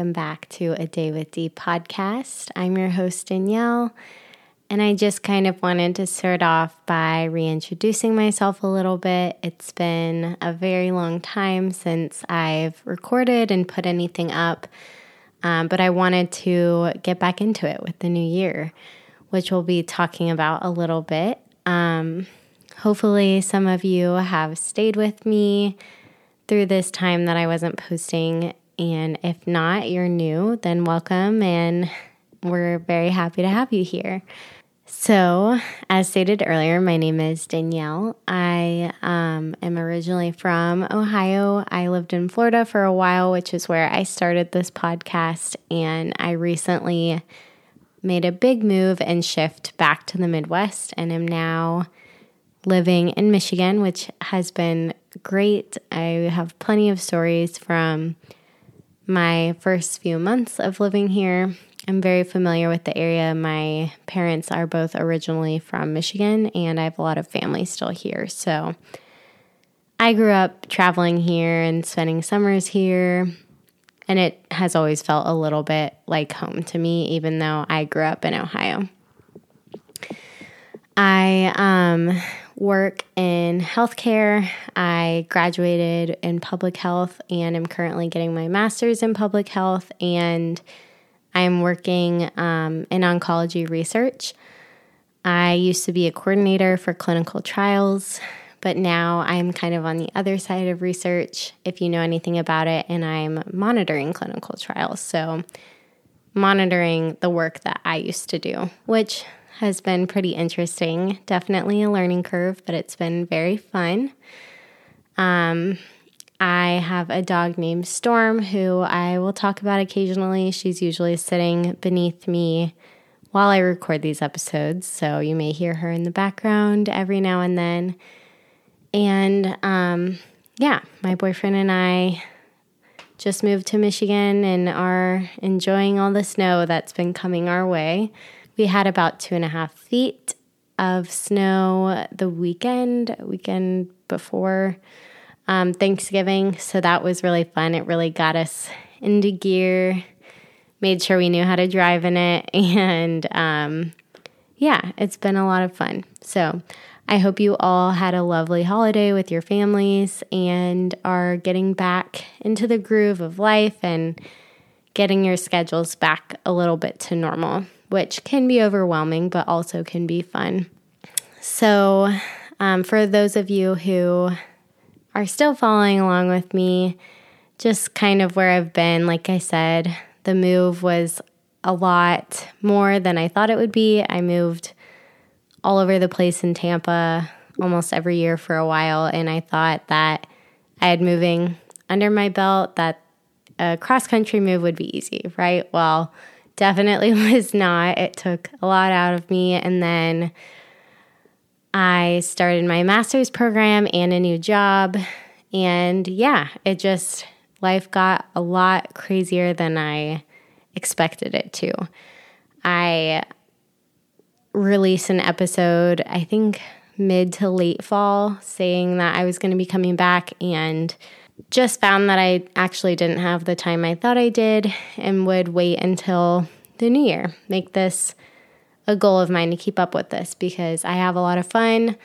welcome back to a Day with D podcast. I'm your host, Danielle, and I just kind of wanted to start off by reintroducing myself a little bit. It's been a very long time since I've recorded and put anything up, um, but I wanted to get back into it with the new year, which we'll be talking about a little bit. Um, hopefully, some of you have stayed with me through this time that I wasn't posting. And if not, you're new, then welcome. And we're very happy to have you here. So, as stated earlier, my name is Danielle. I um, am originally from Ohio. I lived in Florida for a while, which is where I started this podcast. And I recently made a big move and shift back to the Midwest and am now living in Michigan, which has been great. I have plenty of stories from my first few months of living here. I'm very familiar with the area. My parents are both originally from Michigan, and I have a lot of family still here. So I grew up traveling here and spending summers here, and it has always felt a little bit like home to me, even though I grew up in Ohio. I um, work in healthcare. I graduated in public health and am currently getting my master's in public health. And I'm working um, in oncology research. I used to be a coordinator for clinical trials, but now I'm kind of on the other side of research, if you know anything about it, and I'm monitoring clinical trials. So, monitoring the work that I used to do, which has been pretty interesting. Definitely a learning curve, but it's been very fun. Um, I have a dog named Storm who I will talk about occasionally. She's usually sitting beneath me while I record these episodes, so you may hear her in the background every now and then. And um, yeah, my boyfriend and I just moved to Michigan and are enjoying all the snow that's been coming our way. We had about two and a half feet of snow the weekend, weekend before um, Thanksgiving. So that was really fun. It really got us into gear, made sure we knew how to drive in it. And um, yeah, it's been a lot of fun. So I hope you all had a lovely holiday with your families and are getting back into the groove of life and getting your schedules back a little bit to normal which can be overwhelming, but also can be fun. So, um, for those of you who are still following along with me, just kind of where I've been, like I said, the move was a lot more than I thought it would be. I moved all over the place in Tampa almost every year for a while, and I thought that I had moving under my belt, that a cross country move would be easy, right? Well, definitely was not. It took a lot out of me. And then I started my master's program and a new job. And yeah, it just, life got a lot crazier than I expected it to. I released an episode, I think mid to late fall, saying that I was going to be coming back and just found that I actually didn't have the time I thought I did and would wait until the new year. Make this a goal of mine to keep up with this because I have a lot of fun.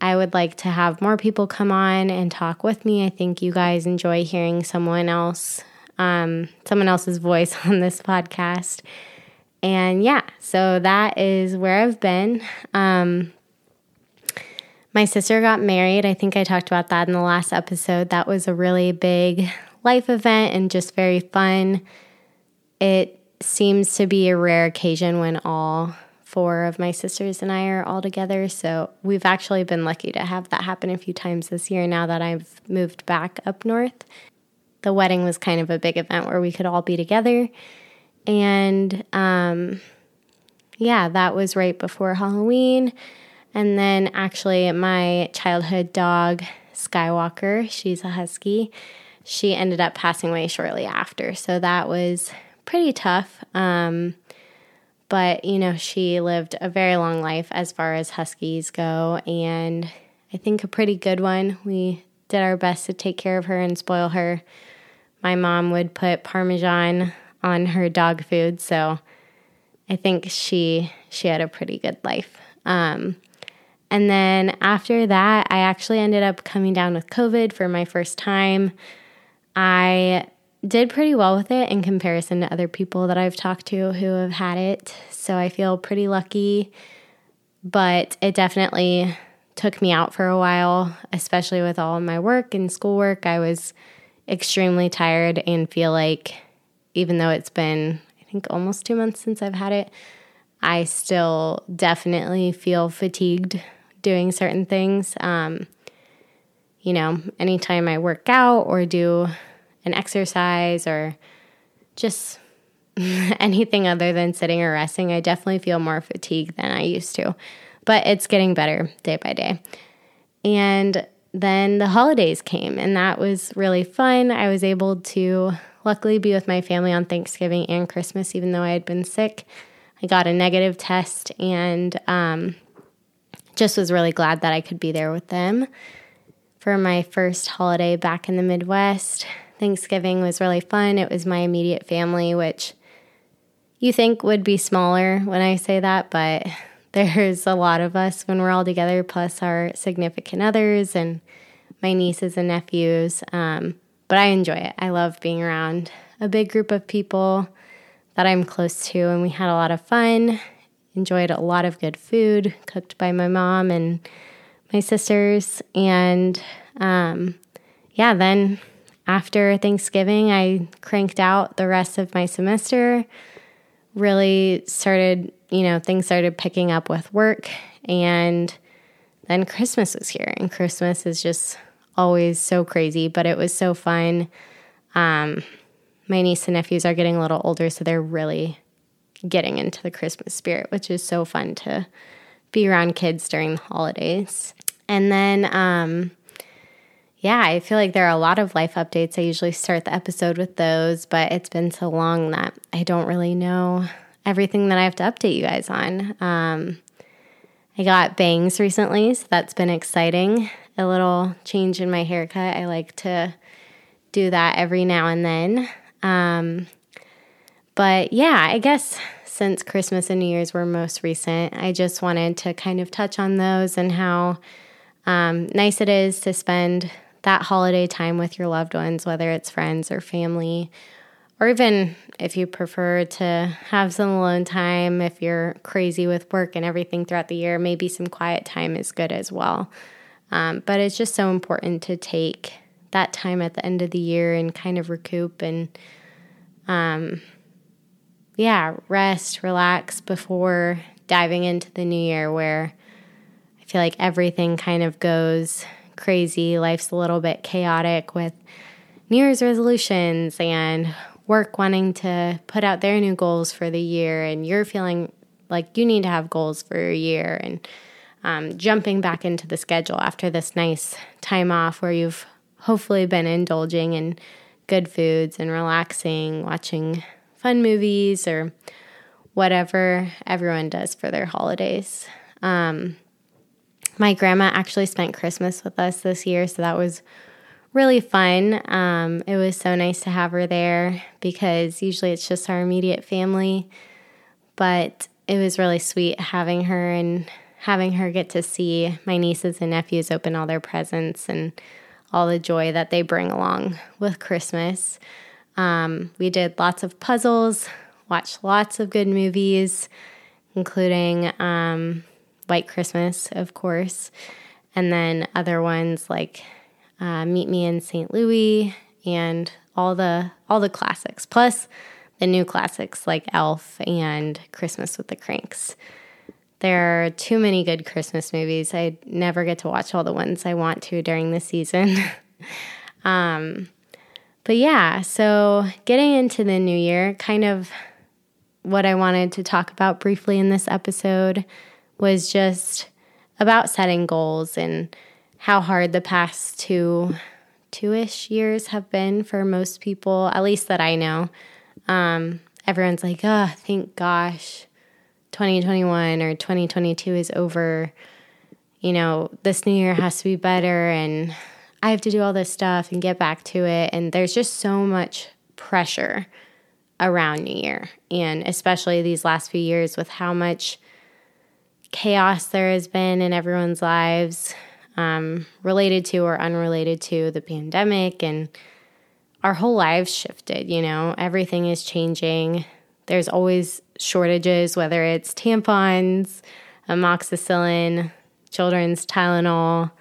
I would like to have more people come on and talk with me. I think you guys enjoy hearing someone else, um, someone else's voice on this podcast. And yeah, so that is where I've been. Um, my sister got married. I think I talked about that in the last episode. That was a really big life event and just very fun. It seems to be a rare occasion when all four of my sisters and I are all together. So we've actually been lucky to have that happen a few times this year now that I've moved back up north. The wedding was kind of a big event where we could all be together. And um, yeah, that was right before Halloween. And then actually, my childhood dog, Skywalker, she's a husky, she ended up passing away shortly after. So that was pretty tough. Um, but, you know, she lived a very long life as far as huskies go, and I think a pretty good one. We did our best to take care of her and spoil her my mom would put parmesan on her dog food, so I think she she had a pretty good life. Um, and then after that, I actually ended up coming down with COVID for my first time. I did pretty well with it in comparison to other people that I've talked to who have had it. So I feel pretty lucky, but it definitely took me out for a while, especially with all my work and schoolwork. I was extremely tired and feel like even though it's been, I think, almost two months since I've had it, I still definitely feel fatigued doing certain things. Um, you know, anytime I work out or do an exercise or just anything other than sitting or resting, I definitely feel more fatigued than I used to. But it's getting better day by day. And then the holidays came, and that was really fun. I was able to luckily be with my family on Thanksgiving and Christmas, even though I had been sick. I got a negative test and um, just was really glad that I could be there with them for my first holiday back in the Midwest. Thanksgiving was really fun. It was my immediate family, which you think would be smaller when I say that, but there's a lot of us when we're all together, plus our significant others and my nieces and nephews. Um, but I enjoy it. I love being around a big group of people that I'm close to, and we had a lot of fun. Enjoyed a lot of good food cooked by my mom and my sisters. And um, yeah, then after Thanksgiving, I cranked out the rest of my semester. Really started, you know, things started picking up with work. And then Christmas was here. And Christmas is just always so crazy, but it was so fun. Um, my niece and nephews are getting a little older, so they're really getting into the Christmas spirit, which is so fun to be around kids during the holidays. And then, um, yeah, I feel like there are a lot of life updates. I usually start the episode with those, but it's been so long that I don't really know everything that I have to update you guys on. Um, I got bangs recently, so that's been exciting. A little change in my haircut. I like to do that every now and then. Um, but yeah, I guess since Christmas and New Year's were most recent, I just wanted to kind of touch on those and how um, nice it is to spend that holiday time with your loved ones, whether it's friends or family, or even if you prefer to have some alone time, if you're crazy with work and everything throughout the year, maybe some quiet time is good as well. Um, but it's just so important to take that time at the end of the year and kind of recoup and um, yeah, rest, relax before diving into the new year where I feel like everything kind of goes crazy. Life's a little bit chaotic with New Year's resolutions and work wanting to put out their new goals for the year, and you're feeling like you need to have goals for your year, and um, jumping back into the schedule after this nice time off where you've hopefully been indulging in good foods and relaxing, watching fun movies or whatever everyone does for their holidays. Um, my grandma actually spent Christmas with us this year, so that was really fun. Um, it was so nice to have her there because usually it's just our immediate family, but it was really sweet having her and having her get to see my nieces and nephews open all their presents and all the joy that they bring along with Christmas. Um, we did lots of puzzles, watched lots of good movies, including um, White Christmas, of course, and then other ones like uh, Meet Me in St. Louis and all the all the classics, plus the new classics like Elf and Christmas with the Kranks. There are too many good Christmas movies. I never get to watch all the ones I want to during the season. um, but yeah, so getting into the new year, kind of what I wanted to talk about briefly in this episode was just about setting goals and how hard the past two two-ish years have been for most people, at least that I know. Um, everyone's like, oh, thank gosh 2021 or 2022 is over. You know, this new year has to be better. And I have to do all this stuff and get back to it. And there's just so much pressure around New Year. And especially these last few years with how much chaos there has been in everyone's lives um, related to or unrelated to the pandemic. And our whole lives shifted, you know, everything is changing. There's always shortages, whether it's tampons, amoxicillin, children's Tylenol,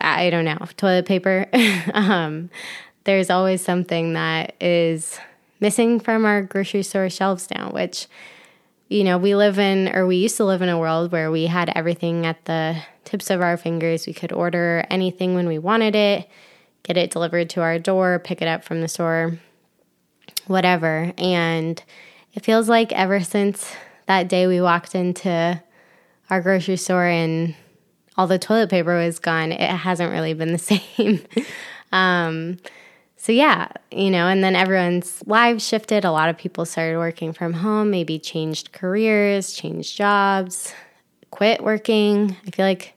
I don't know, toilet paper. um, there's always something that is missing from our grocery store shelves now, which, you know, we live in, or we used to live in a world where we had everything at the tips of our fingers. We could order anything when we wanted it, get it delivered to our door, pick it up from the store, whatever. And it feels like ever since that day we walked into our grocery store and all the toilet paper was gone, it hasn't really been the same. um, so, yeah, you know, and then everyone's lives shifted. A lot of people started working from home, maybe changed careers, changed jobs, quit working. I feel like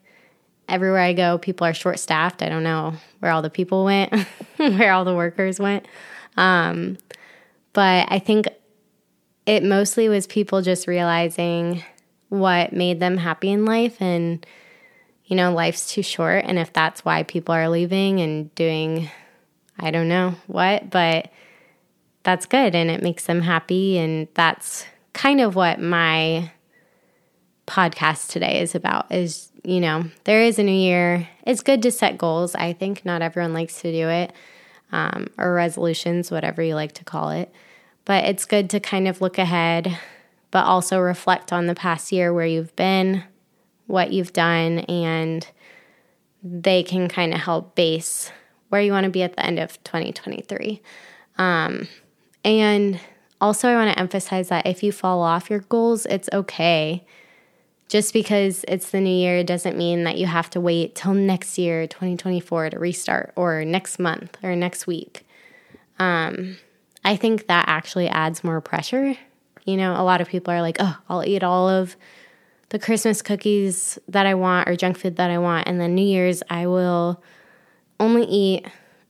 everywhere I go, people are short staffed. I don't know where all the people went, where all the workers went. Um, but I think it mostly was people just realizing what made them happy in life and you know life's too short and if that's why people are leaving and doing i don't know what but that's good and it makes them happy and that's kind of what my podcast today is about is you know there is a new year. It's good to set goals i think. Not everyone likes to do it um, or resolutions whatever you like to call it. But it's good to kind of look ahead but also reflect on the past year where you've been, what you've done, and they can kind of help base where you want to be at the end of 2023. Um, and also, I want to emphasize that if you fall off your goals, it's okay. Just because it's the new year doesn't mean that you have to wait till next year, 2024, to restart, or next month, or next week. Um, I think that actually adds more pressure you know, a lot of people are like, oh, I'll eat all of the Christmas cookies that I want or junk food that I want. And then New Year's, I will only eat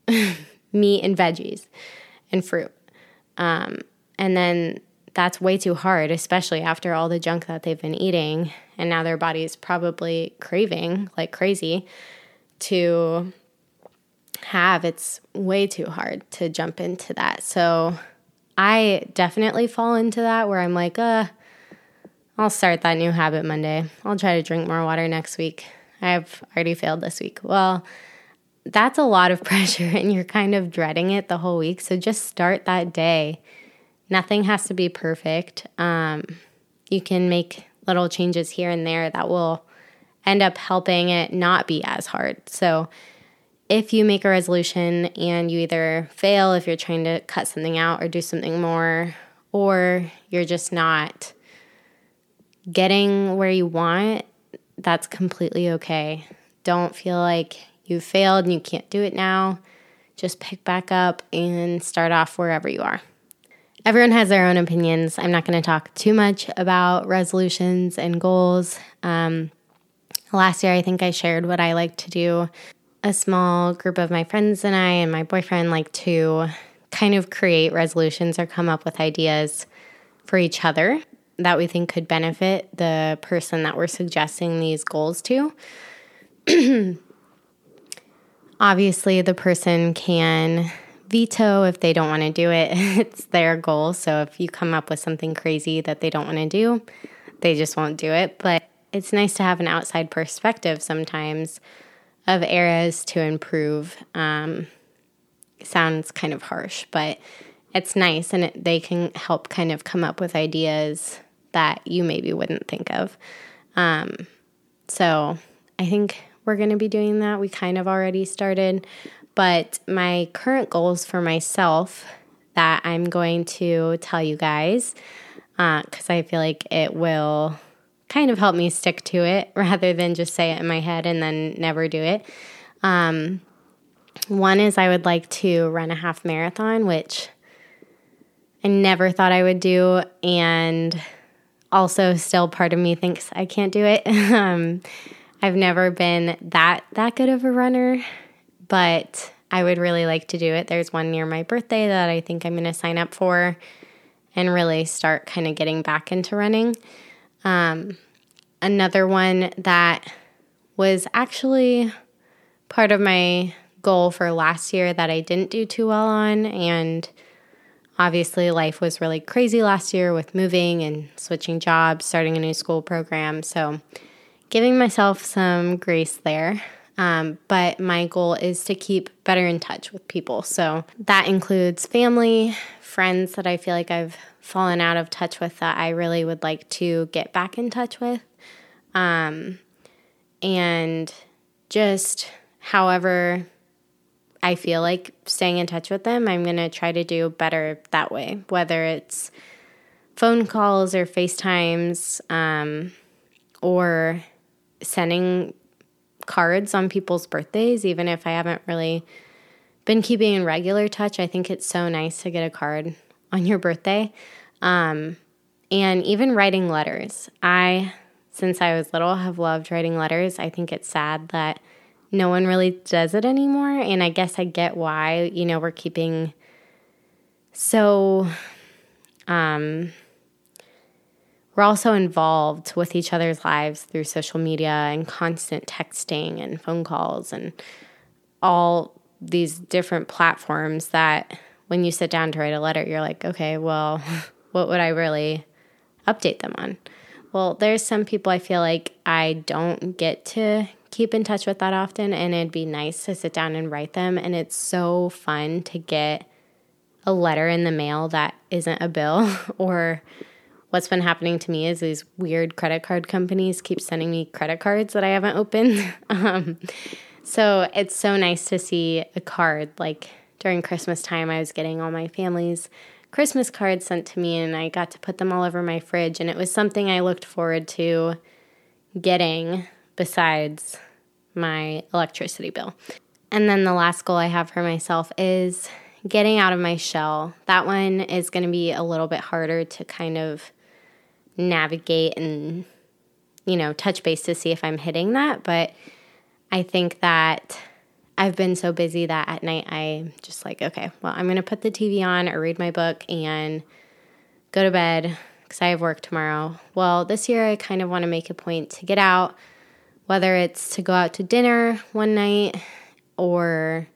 meat and veggies and fruit. Um, and then that's way too hard, especially after all the junk that they've been eating. And now their body's probably craving like crazy to have. It's way too hard to jump into that. So I definitely fall into that where I'm like, uh, I'll start that new habit Monday. I'll try to drink more water next week. I've already failed this week. Well, that's a lot of pressure and you're kind of dreading it the whole week. So just start that day. Nothing has to be perfect. Um, you can make little changes here and there that will end up helping it not be as hard. So if you make a resolution and you either fail if you're trying to cut something out or do something more, or you're just not getting where you want, that's completely okay. Don't feel like you failed and you can't do it now. Just pick back up and start off wherever you are. Everyone has their own opinions. I'm not going to talk too much about resolutions and goals. Um, last year, I think I shared what I like to do a small group of my friends and I and my boyfriend like to kind of create resolutions or come up with ideas for each other that we think could benefit the person that we're suggesting these goals to. Obviously, the person can veto if they don't want to do it. it's their goal. So if you come up with something crazy that they don't want to do, they just won't do it. But it's nice to have an outside perspective sometimes of areas to improve. Um, sounds kind of harsh, but it's nice and it, they can help kind of come up with ideas that you maybe wouldn't think of. Um, so I think we're going to be doing that. We kind of already started, but my current goals for myself that I'm going to tell you guys because uh, I feel like it will kind of help me stick to it rather than just say it in my head and then never do it. Um, one is I would like to run a half marathon, which I never thought I would do. And also, still part of me thinks I can't do it. um, I've never been that that good of a runner, but I would really like to do it. There's one near my birthday that I think I'm going to sign up for and really start kind of getting back into running. Um, another one that was actually part of my goal for last year that I didn't do too well on. And obviously, life was really crazy last year with moving and switching jobs, starting a new school program. So, giving myself some grace there. Um, but my goal is to keep better in touch with people. So that includes family, friends that I feel like I've fallen out of touch with that I really would like to get back in touch with. Um, and just however I feel like staying in touch with them, I'm going to try to do better that way, whether it's phone calls or FaceTimes um, or sending cards on people's birthdays, even if I haven't really been keeping in regular touch. I think it's so nice to get a card on your birthday. Um, and even writing letters. I, since I was little, have loved writing letters. I think it's sad that no one really does it anymore. And I guess I get why, you know, we're keeping so, um, we're also involved with each other's lives through social media and constant texting and phone calls and all these different platforms that when you sit down to write a letter, you're like, okay, well, what would I really update them on? Well, there's some people I feel like I don't get to keep in touch with that often, and it'd be nice to sit down and write them. And it's so fun to get a letter in the mail that isn't a bill or what's been happening to me is these weird credit card companies keep sending me credit cards that I haven't opened. um, so it's so nice to see a card. Like during Christmas time, I was getting all my family's Christmas cards sent to me, and I got to put them all over my fridge. And it was something I looked forward to getting besides my electricity bill. And then the last goal I have for myself is getting out of my shell. That one is going to be a little bit harder to kind of navigate and, you know, touch base to see if I'm hitting that. But I think that I've been so busy that at night I'm just like, okay, well, I'm going to put the TV on or read my book and go to bed because I have work tomorrow. Well, this year I kind of want to make a point to get out, whether it's to go out to dinner one night or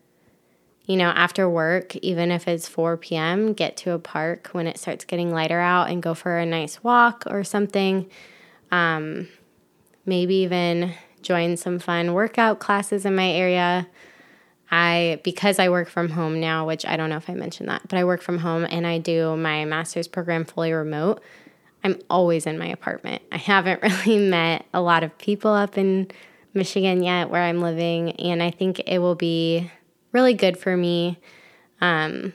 you know, after work, even if it's 4 p.m., get to a park when it starts getting lighter out and go for a nice walk or something. Um, maybe even join some fun workout classes in my area. I because I work from home now, which I don't know if I mentioned that, but I work from home and I do my master's program fully remote. I'm always in my apartment. I haven't really met a lot of people up in Michigan yet where I'm living, and I think it will be really good for me um,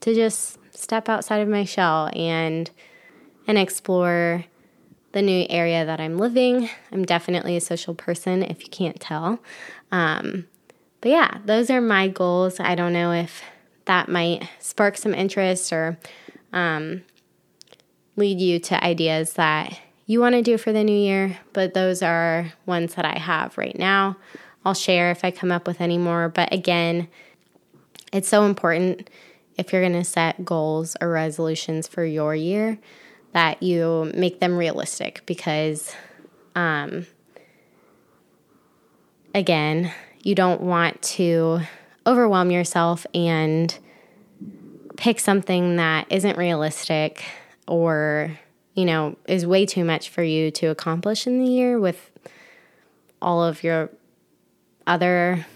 to just step outside of my shell and and explore the new area that I'm living. I'm definitely a social person, if you can't tell. Um, but yeah, those are my goals. I don't know if that might spark some interest or um, lead you to ideas that you want to do for the new year, but those are ones that I have right now. I'll share if I come up with any more. But again, it's so important if you're going to set goals or resolutions for your year that you make them realistic because, um, again, you don't want to overwhelm yourself and pick something that isn't realistic or, you know, is way too much for you to accomplish in the year with all of your other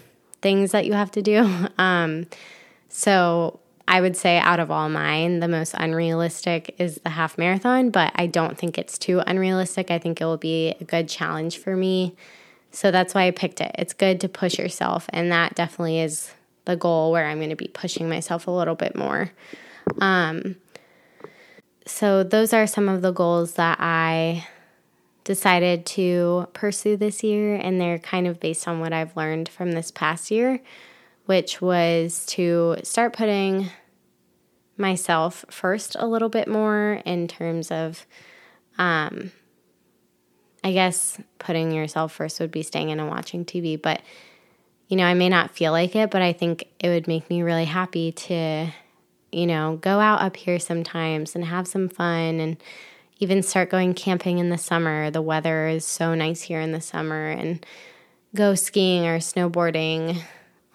things that you have to do. Um, so I would say out of all mine, the most unrealistic is the half marathon, but I don't think it's too unrealistic. I think it will be a good challenge for me. So that's why I picked it. It's good to push yourself, and that definitely is the goal where I'm going to be pushing myself a little bit more. Um, so those are some of the goals that I decided to pursue this year, and they're kind of based on what I've learned from this past year, which was to start putting myself first a little bit more in terms of, um, I guess putting yourself first would be staying in and watching TV, but you know, I may not feel like it, but I think it would make me really happy to, you know, go out up here sometimes and have some fun and even start going camping in the summer. The weather is so nice here in the summer and go skiing or snowboarding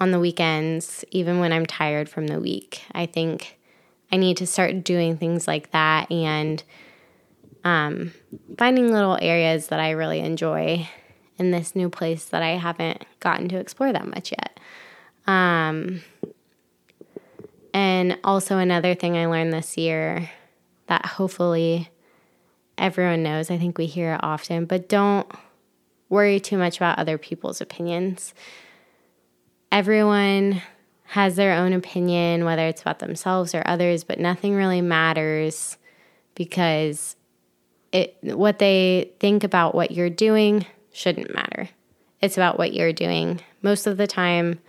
on the weekends, even when I'm tired from the week. I think I need to start doing things like that and um, finding little areas that I really enjoy in this new place that I haven't gotten to explore that much yet. Um, and also, another thing I learned this year that hopefully everyone knows, I think we hear it often, but don't worry too much about other people's opinions. Everyone has their own opinion, whether it's about themselves or others, but nothing really matters because it what they think about what you're doing shouldn't matter. It's about what you're doing. Most of the time,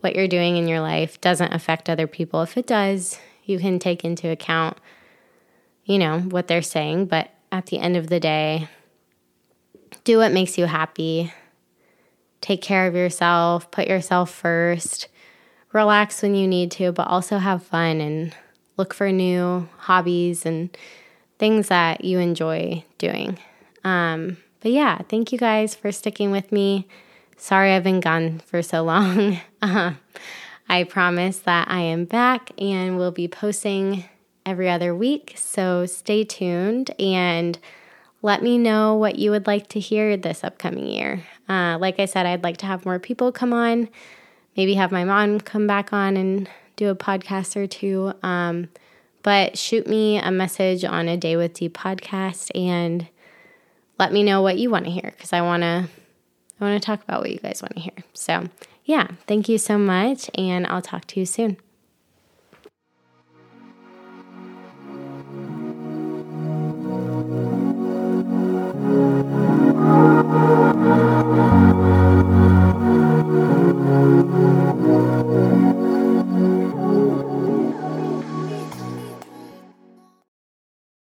what you're doing in your life doesn't affect other people. If it does, you can take into account, you know, what they're saying. But at the end of the day, do what makes you happy. Take care of yourself, put yourself first, relax when you need to, but also have fun and look for new hobbies and things that you enjoy doing. Um, but yeah, thank you guys for sticking with me. Sorry I've been gone for so long. Uh, I promise that I am back and will be posting every other week. So stay tuned and let me know what you would like to hear this upcoming year. Uh, like I said, I'd like to have more people come on, maybe have my mom come back on and do a podcast or two. Um, but shoot me a message on a Day with D podcast and let me know what you want to hear because I want to I want to talk about what you guys want to hear. So, yeah, thank you so much and I'll talk to you soon.